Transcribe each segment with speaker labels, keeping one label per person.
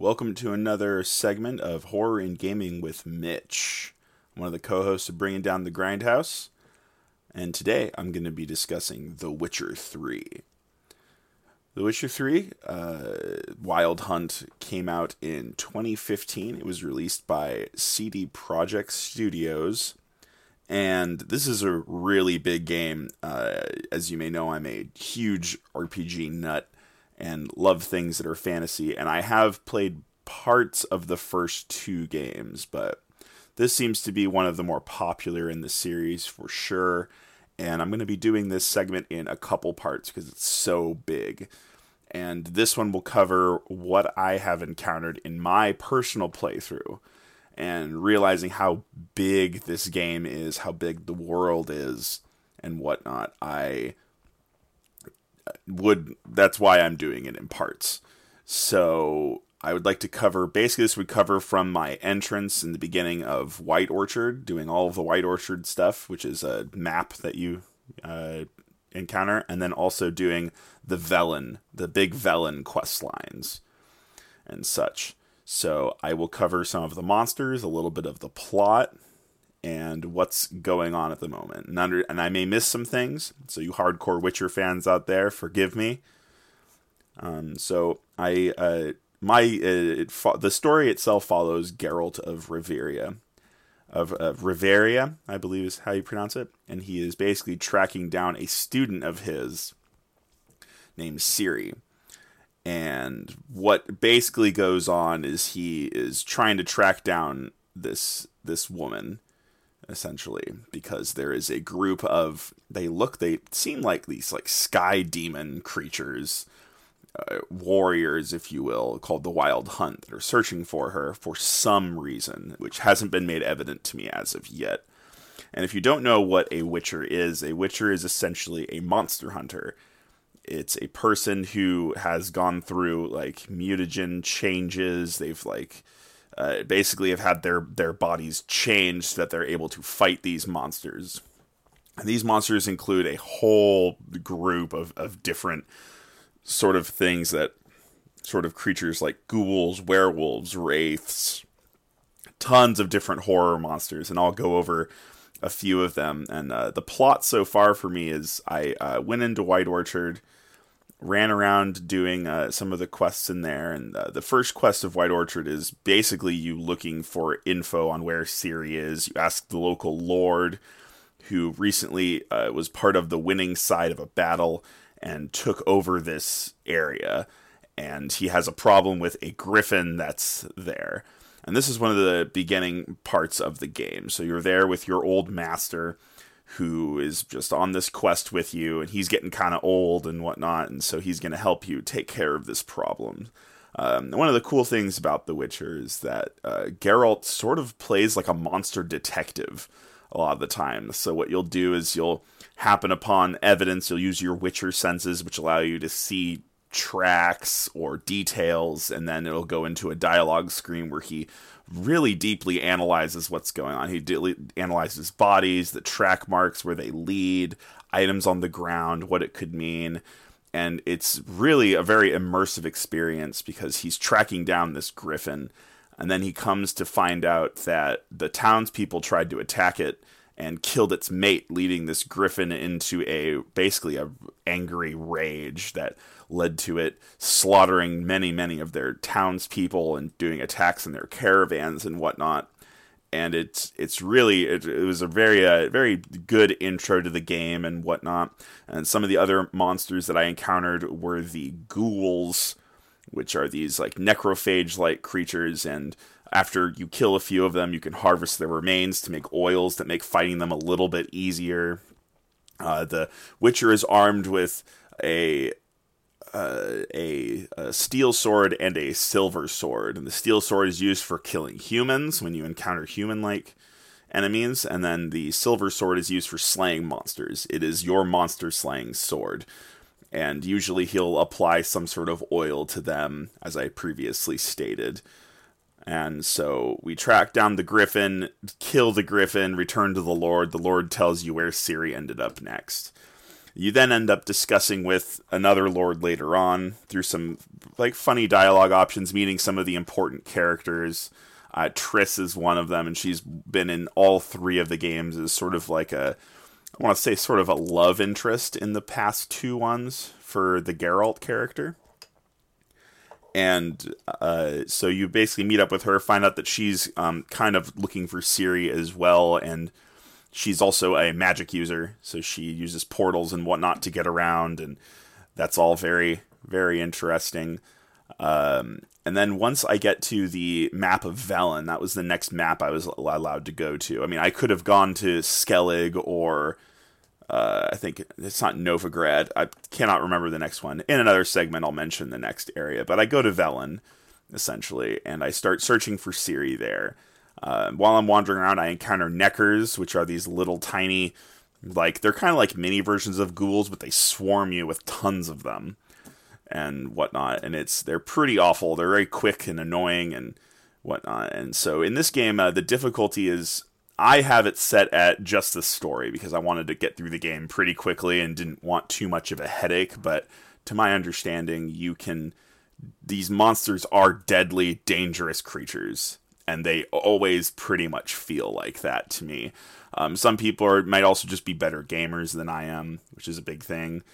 Speaker 1: Welcome to another segment of Horror in Gaming with Mitch. One of the co hosts of Bringing Down the Grindhouse, and today I'm going to be discussing The Witcher 3. The Witcher 3 uh, Wild Hunt came out in 2015. It was released by CD Projekt Studios. And this is a really big game. Uh, as you may know, I'm a huge RPG nut and love things that are fantasy. And I have played parts of the first two games, but this seems to be one of the more popular in the series for sure. And I'm going to be doing this segment in a couple parts because it's so big. And this one will cover what I have encountered in my personal playthrough and realizing how big this game is, how big the world is, and whatnot. I would that's why I'm doing it in parts. So I would like to cover basically this would cover from my entrance in the beginning of White Orchard, doing all of the White Orchard stuff, which is a map that you uh, encounter, and then also doing the Velen, the big Velen quest lines and such. So I will cover some of the monsters, a little bit of the plot, and what's going on at the moment. And, under, and I may miss some things, so you hardcore Witcher fans out there, forgive me. Um, so I uh, my uh, fo- the story itself follows Geralt of Riveria, of, of Riveria, I believe is how you pronounce it, and he is basically tracking down a student of his named Ciri. And what basically goes on is he is trying to track down this this woman essentially because there is a group of they look they seem like these like sky demon creatures uh, warriors if you will called the wild hunt that are searching for her for some reason which hasn't been made evident to me as of yet. And if you don't know what a witcher is a witcher is essentially a monster hunter. It's a person who has gone through like mutagen changes. They've like uh, basically have had their their bodies changed so that they're able to fight these monsters. And these monsters include a whole group of, of different sort of things that sort of creatures like ghouls, werewolves, wraiths, tons of different horror monsters, and I'll go over a few of them. And uh, the plot so far for me is I uh, went into White Orchard ran around doing uh, some of the quests in there. And uh, the first quest of White Orchard is basically you looking for info on where Ciri is. You ask the local lord, who recently uh, was part of the winning side of a battle and took over this area. And he has a problem with a griffin that's there. And this is one of the beginning parts of the game. So you're there with your old master who is just on this quest with you, and he's getting kind of old and whatnot, and so he's going to help you take care of this problem. Um, one of the cool things about The Witcher is that uh, Geralt sort of plays like a monster detective a lot of the time. So what you'll do is you'll happen upon evidence, you'll use your Witcher senses, which allow you to see tracks or details, and then it'll go into a dialogue screen where he really deeply analyzes what's going on. He de- analyzes bodies, the track marks where they lead, items on the ground, what it could mean. And it's really a very immersive experience because he's tracking down this griffin. And then he comes to find out that the townspeople tried to attack it and killed its mate, leading this griffin into a basically a angry rage that led to it slaughtering many, many of their townspeople and doing attacks in their caravans and whatnot. And it's it's really it, it was a very uh, very good intro to the game and whatnot. And some of the other monsters that I encountered were the ghouls, which are these like necrophage like creatures and after you kill a few of them, you can harvest their remains to make oils that make fighting them a little bit easier. Uh, the Witcher is armed with a uh, a, a, steel sword and a silver sword. And the steel sword is used for killing humans when you encounter human like enemies, and then the silver sword is used for slaying monsters. It is your monster slaying sword. And usually he'll apply some sort of oil to them, as I previously stated. And so we track down the griffin, kill the griffin, return to the Lord. The Lord tells you where Ciri ended up next You then end up discussing with another lord later on through some like funny dialogue options, meeting some of the important characters. Uh, Triss is one of them, and she's been in all three of the games as sort of like a, I want to say, sort of a love interest in the past two ones for the Geralt character. And uh, so you basically meet up with her, find out that she's um, kind of looking for Ciri as well, and she's also a magic user, so she uses portals and whatnot to get around, and that's all very, very interesting. Um, and then once I get to the map of Velen, that was the next map I was allowed to go to. I mean, I could have gone to Skellig or uh, I think it's not Novigrad. I cannot remember the next one. In another segment, I'll mention the next area. But I go to Velen, essentially, and I start searching for Ciri there. Uh, while I'm wandering around, I encounter Nekkers, which are these little tiny, like, they're kind of like mini versions of ghouls, but they swarm you with tons of them and whatnot. And it's they're pretty awful. They're very quick and annoying and whatnot. And so in this game, uh, the difficulty is I have it set at just the story because I wanted to get through the game pretty quickly and didn't want too much of a headache. But to my understanding, you can these monsters are deadly, dangerous creatures, and they always pretty much feel like that to me. Um, some people are, might also just be better gamers than I am, which is a big thing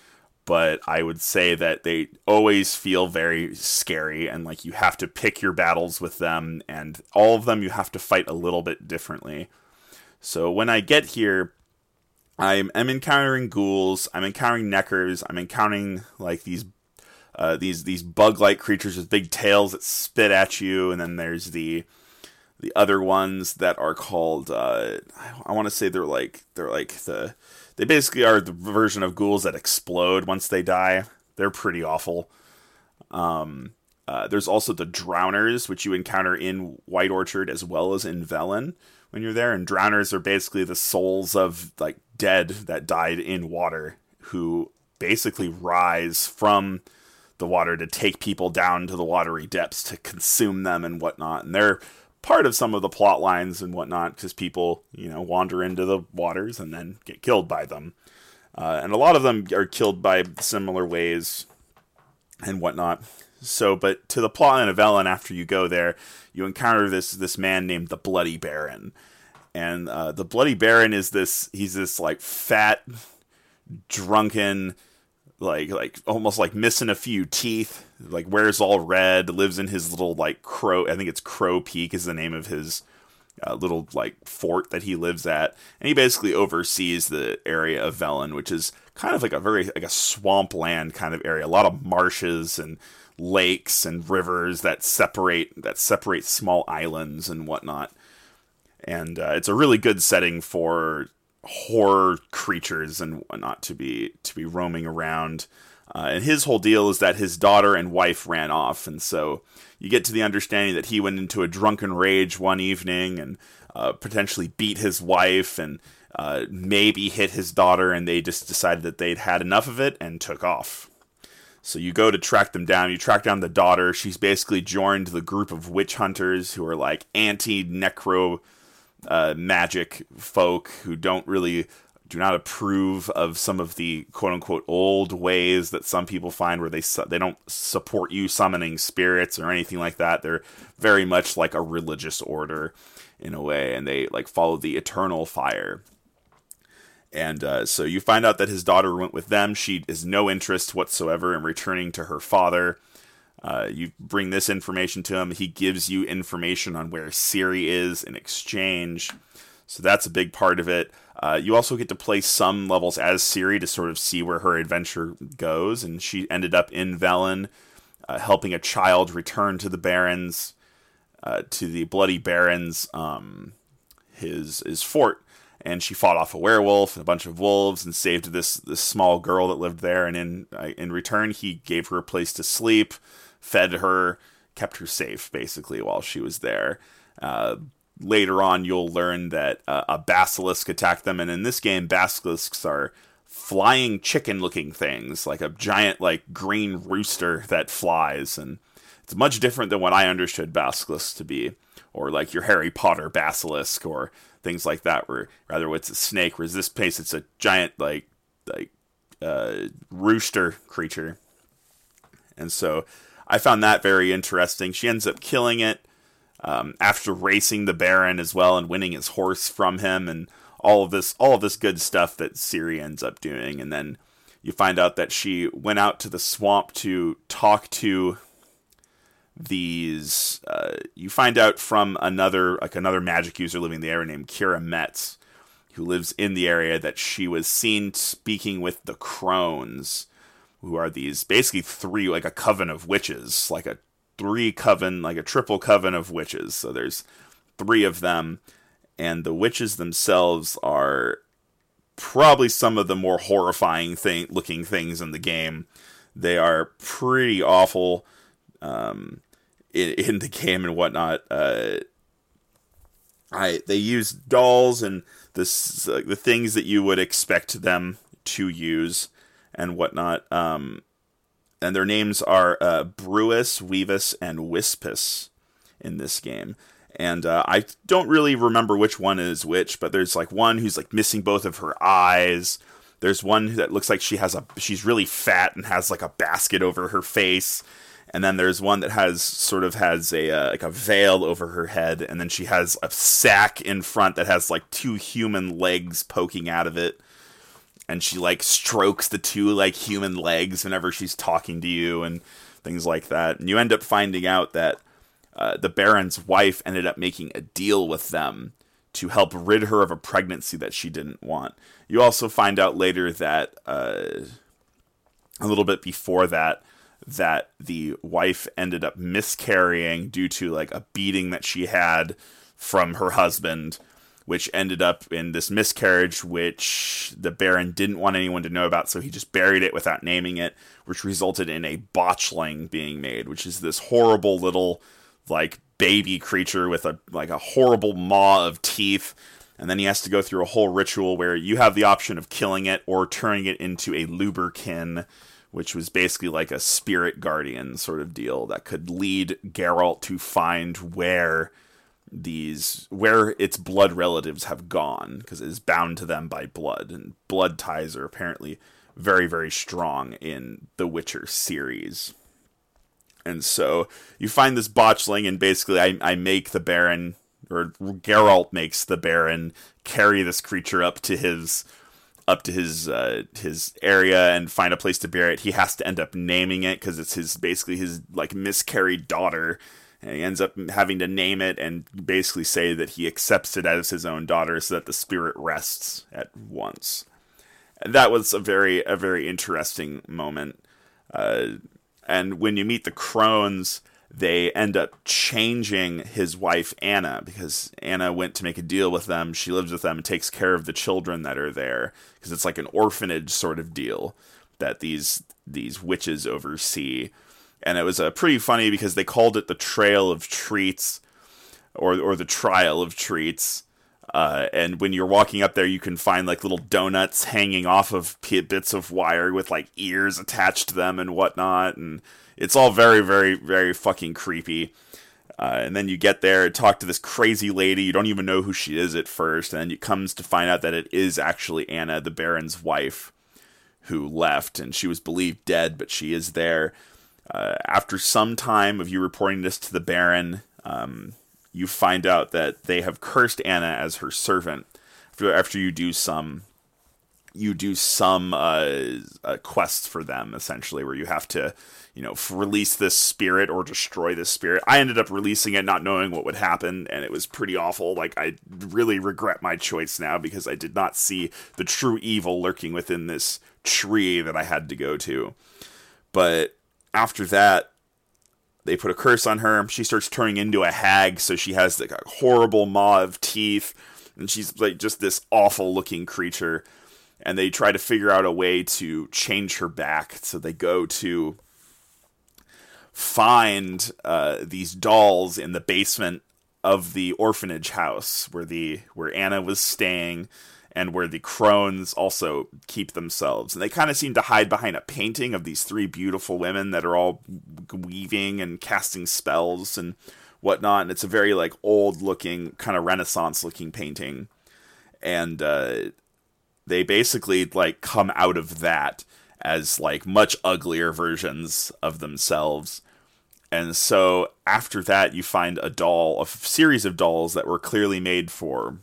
Speaker 1: but I would say that they always feel very scary and like you have to pick your battles with them and all of them you have to fight a little bit differently. So when I get here, I'm, encountering ghouls, I'm encountering nekkers, I'm encountering like these uh, these these bug-like creatures with big tails that spit at you, and then there's the the other ones that are called uh, I want to say they're like they're like the they basically are the version of ghouls that explode once they die. They're pretty awful. Um, uh, there's also the drowners, which you encounter in White Orchard as well as in Velen when you're there. And drowners are basically the souls of like dead that died in water, who basically rise from the water to take people down to the watery depths to consume them and whatnot. And they're part of some of the plot lines and whatnot because people, you know, wander into the waters and then get killed by them. Uh, and a lot of them are killed by similar ways and whatnot. So, but to the plot of Velen, after you go there, you encounter this this man named the Bloody Baron, and uh, the Bloody Baron is this he's this like fat, drunken like like almost like missing a few teeth like wears all red lives in his little like crow i think it's crow peak is the name of his uh, little like fort that he lives at. And he basically oversees the area of velen which is kind of like a very like a swampland kind of area. A lot of marshes and lakes and rivers that separate that separate small islands and whatnot. And uh, it's a really good setting for horror creatures and whatnot to be to be roaming around. Uh, and his whole deal is that his daughter and wife ran off, and so you get to the understanding that he went into a drunken rage one evening and uh, potentially beat his wife and uh, maybe hit his daughter, and they just decided that they'd had enough of it and took off. So you go to track them down. You track down the daughter. She's basically joined the group of witch hunters who are like anti necro uh, magic folk who don't really do not approve of some of the quote unquote old ways that some people find where they su- they don't support you summoning spirits or anything like that. They're very much like a religious order in a way, and they like follow the eternal fire. And uh, so you find out that his daughter went with them. She has no interest whatsoever in returning to her father. Uh, you bring this information to him. He gives you information on where Ciri is in exchange. So that's a big part of it. Uh, you also get to play some levels as Ciri to sort of see where her adventure goes. And she ended up in Velen, uh, helping a child return to the Barrens, uh, to the Bloody Baron's, um, his his fort. And she fought off a werewolf and a bunch of wolves and saved this this small girl that lived there. And in uh, in return, he gave her a place to sleep fed her, kept her safe basically while she was there. Uh, later on, you'll learn that uh, a basilisk attacked them, and in this game, basilisks are flying chicken-looking things, like a giant like green rooster that flies, and it's much different than what I understood basilisk to be, or like your Harry Potter basilisk, or things like that. Where rather it's a snake, whereas this case it's a giant like like uh, rooster creature. And so I found that very interesting. She ends up killing it um, after racing the Baron as well and winning his horse from him and all of this all of this good stuff that Ciri ends up doing. And then you find out that she went out to the swamp to talk to these uh, you find out from another like another magic user living in the area named Keira Metz who lives in the area that she was seen speaking with the crones who are these basically three like a coven of witches like a three coven like a triple coven of witches. So there's three of them and the witches themselves are probably some of the more horrifying thing looking things in the game. They are pretty awful um, in, in the game and whatnot. Uh, I they use dolls and this uh, the things that you would expect them to use and whatnot. Um, and their names are uh, Brewess, Weavess, and Whispess in this game. And uh, I don't really remember which one is which, but there's like one who's like missing both of her eyes. There's one that looks like she has a she's really fat and has like a basket over her face and then there's one that has sort of has a uh, like a veil over her head and then she has a sack in front that has like two human legs poking out of it. And she like strokes the two like human legs whenever she's talking to you and things like that. And you end up finding out that uh, the baron's wife ended up making a deal with them to help rid her of a pregnancy that she didn't want. You also find out later that uh, a little bit before that that the wife ended up miscarrying due to like a beating that she had from her husband which ended up in this miscarriage which the baron didn't want anyone to know about so he just buried it without naming it which resulted in a botchling being made which is this horrible little like baby creature with a like a horrible maw of teeth and then he has to go through a whole ritual where you have the option of killing it or turning it into a lubberkin which was basically like a spirit guardian sort of deal that could lead Geralt to find where these where its blood relatives have gone because it is bound to them by blood and blood ties are apparently very very strong in the Witcher series. And so you find this botchling and basically I, I make the Baron or Geralt makes the Baron carry this creature up to his up to his uh, his area and find a place to bury it. He has to end up naming it because it's his basically his like miscarried daughter, and he ends up having to name it and basically say that he accepts it as his own daughter, so that the spirit rests at once. And that was a very a very interesting moment. Uh, and when you meet the crones they end up changing his wife Anna because Anna went to make a deal with them. She lives with them and takes care of the children that are there because it's like an orphanage sort of deal that these these witches oversee. And it was uh, pretty funny because they called it the Trail of Treats or or the Trial of Treats. Uh, and when you're walking up there, you can find like little donuts hanging off of bits of wire with like ears attached to them and whatnot. And it's all very, very, very fucking creepy. Uh, and then you get there and talk to this crazy lady. You don't even know who she is at first, and then it comes to find out that it is actually Anna, the Baron's wife, who left, and she was believed dead, but she is there. Uh, after some time of you reporting this to the Baron, um, you find out that they have cursed Anna as her servant. After, after you do some you do some uh, uh, quests for them essentially where you have to you know release this spirit or destroy this spirit. I ended up releasing it not knowing what would happen and it was pretty awful. Like i really regret my choice now because i did not see the true evil lurking within this tree that i had to go to. But after that they put a curse on her she starts turning into a hag so she has like a horrible maw of teeth and she's like just this awful looking creature and they try to figure out a way to change her back. So they go to find uh, these dolls in the basement of the orphanage house where the where Anna was staying and where the crones also keep themselves. And they kind of seem to hide behind a painting of these three beautiful women that are all weaving and casting spells and whatnot. And it's a very like old looking, kind of Renaissance looking painting. And uh, they basically like come out of that as like much uglier versions of themselves. And so after that, you find a doll, a series of dolls that were clearly made for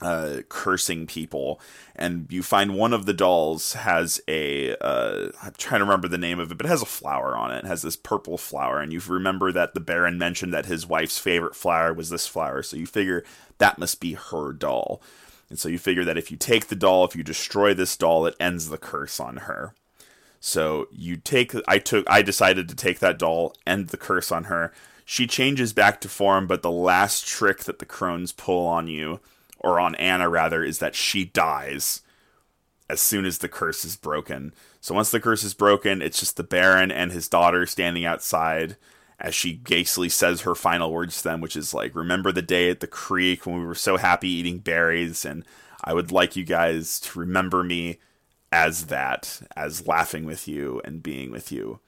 Speaker 1: uh, cursing people, and you find one of the dolls has a uh, I'm trying to remember the name of it, but it has a flower on it. it. has this purple flower, and you remember that the Baron mentioned that his wife's favorite flower was this flower, so you figure that must be her doll. And so you figure that if you take the doll, if you destroy this doll, it ends the curse on her. So you take I took I decided to take that doll, end the curse on her. She changes back to form, but the last trick that the crones pull on you or on Anna rather, is that she dies as soon as the curse is broken. So once the curse is broken, it's just the Baron and his daughter standing outside as she basically says her final words to them, which is like, Remember the day at the creek when we were so happy eating berries, and I would like you guys to remember me as that, as laughing with you and being with you.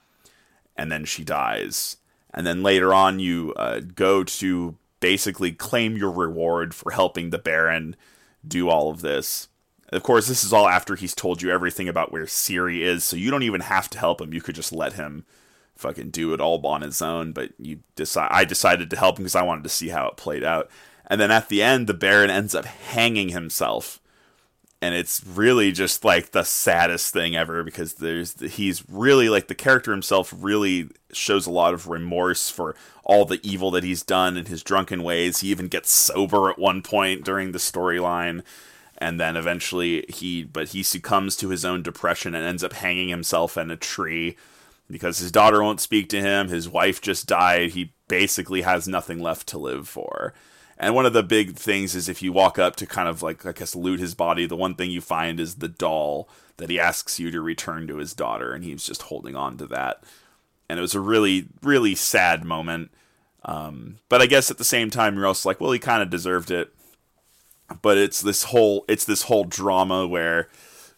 Speaker 1: And then she dies. And then later on, you uh, go to basically claim your reward for helping the Baron do all of this. Of course, this is all after he's told you everything about where Ciri is, so you don't even have to help him. You could just let him fucking do it all on his own. But you decide, I decided to help him because I wanted to see how it played out. And then at the end, the Baron ends up hanging himself and it's really just like the saddest thing ever because there's he's really like the character himself really shows a lot of remorse for all the evil that he's done in his drunken ways. He even gets sober at one point during the storyline and then eventually he but he succumbs to his own depression and ends up hanging himself in a tree because his daughter won't speak to him. His wife just died. He basically has nothing left to live for and one of the big things is if you walk up to kind of like I guess loot his body, the one thing you find is the doll that he asks you to return to his daughter, and he's just holding on to that. And it was a really, really sad moment. Um, but I guess at the same time, you're also like, well, he kind of deserved it. But it's this whole, it's this whole drama where,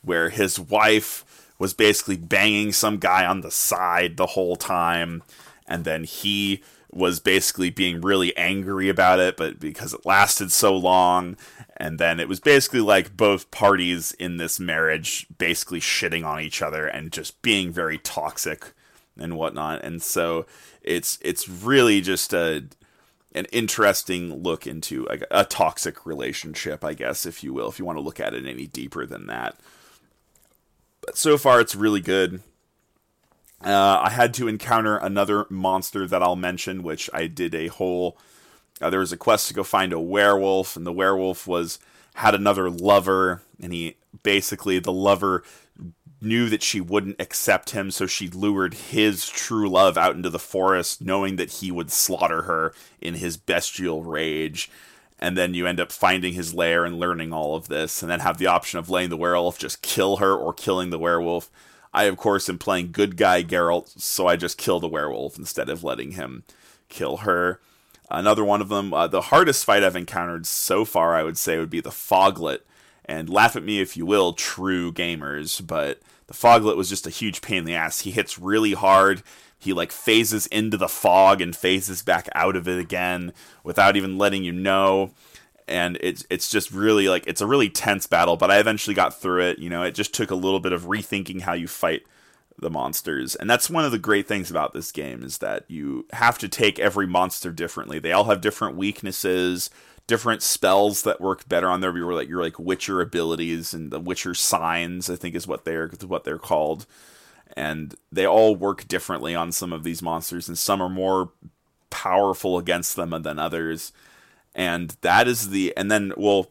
Speaker 1: where his wife was basically banging some guy on the side the whole time, and then he was basically being really angry about it, but because it lasted so long, and then it was basically like both parties in this marriage basically shitting on each other and just being very toxic and whatnot. And so it's it's really just a an interesting look into a, a toxic relationship, I guess, if you will, if you want to look at it any deeper than that. But so far, it's really good. Uh, I had to encounter another monster that I'll mention, which I did a whole. Uh, there was a quest to go find a werewolf, and the werewolf was had another lover, and he basically the lover knew that she wouldn't accept him, so she lured his true love out into the forest, knowing that he would slaughter her in his bestial rage. And then you end up finding his lair and learning all of this, and then have the option of letting the werewolf just kill her or killing the werewolf. I, of course, am playing good guy Geralt, so I just kill the werewolf instead of letting him kill her. Another one of them, uh, the hardest fight I've encountered so far, I would say, would be the Foglet. And laugh at me if you will, true gamers, but the Foglet was just a huge pain in the ass. He hits really hard. He like phases into the fog and phases back out of it again without even letting you know and it's it's just really like it's a really tense battle but i eventually got through it you know it just took a little bit of rethinking how you fight the monsters and that's one of the great things about this game is that you have to take every monster differently. They all have different weaknesses different spells that work better on their your like your like witcher abilities and the witcher signs i think is what they're what they're called and they all work differently on some of these monsters and some are more powerful against them than others and that is the and then well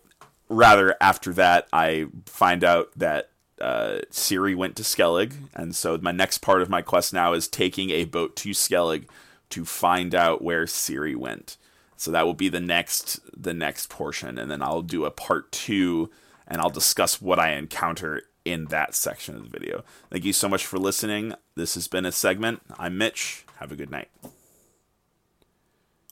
Speaker 1: rather after that i find out that uh, Ciri went to Skellig, and so my next part of my quest now is taking a boat to Skellig to find out where Ciri went. So that will be the next the next portion, and then I'll do a part two, and I'll discuss what I encounter in that section of the video. Thank you so much for listening. This has been a segment. I'm Mitch. Have a good night.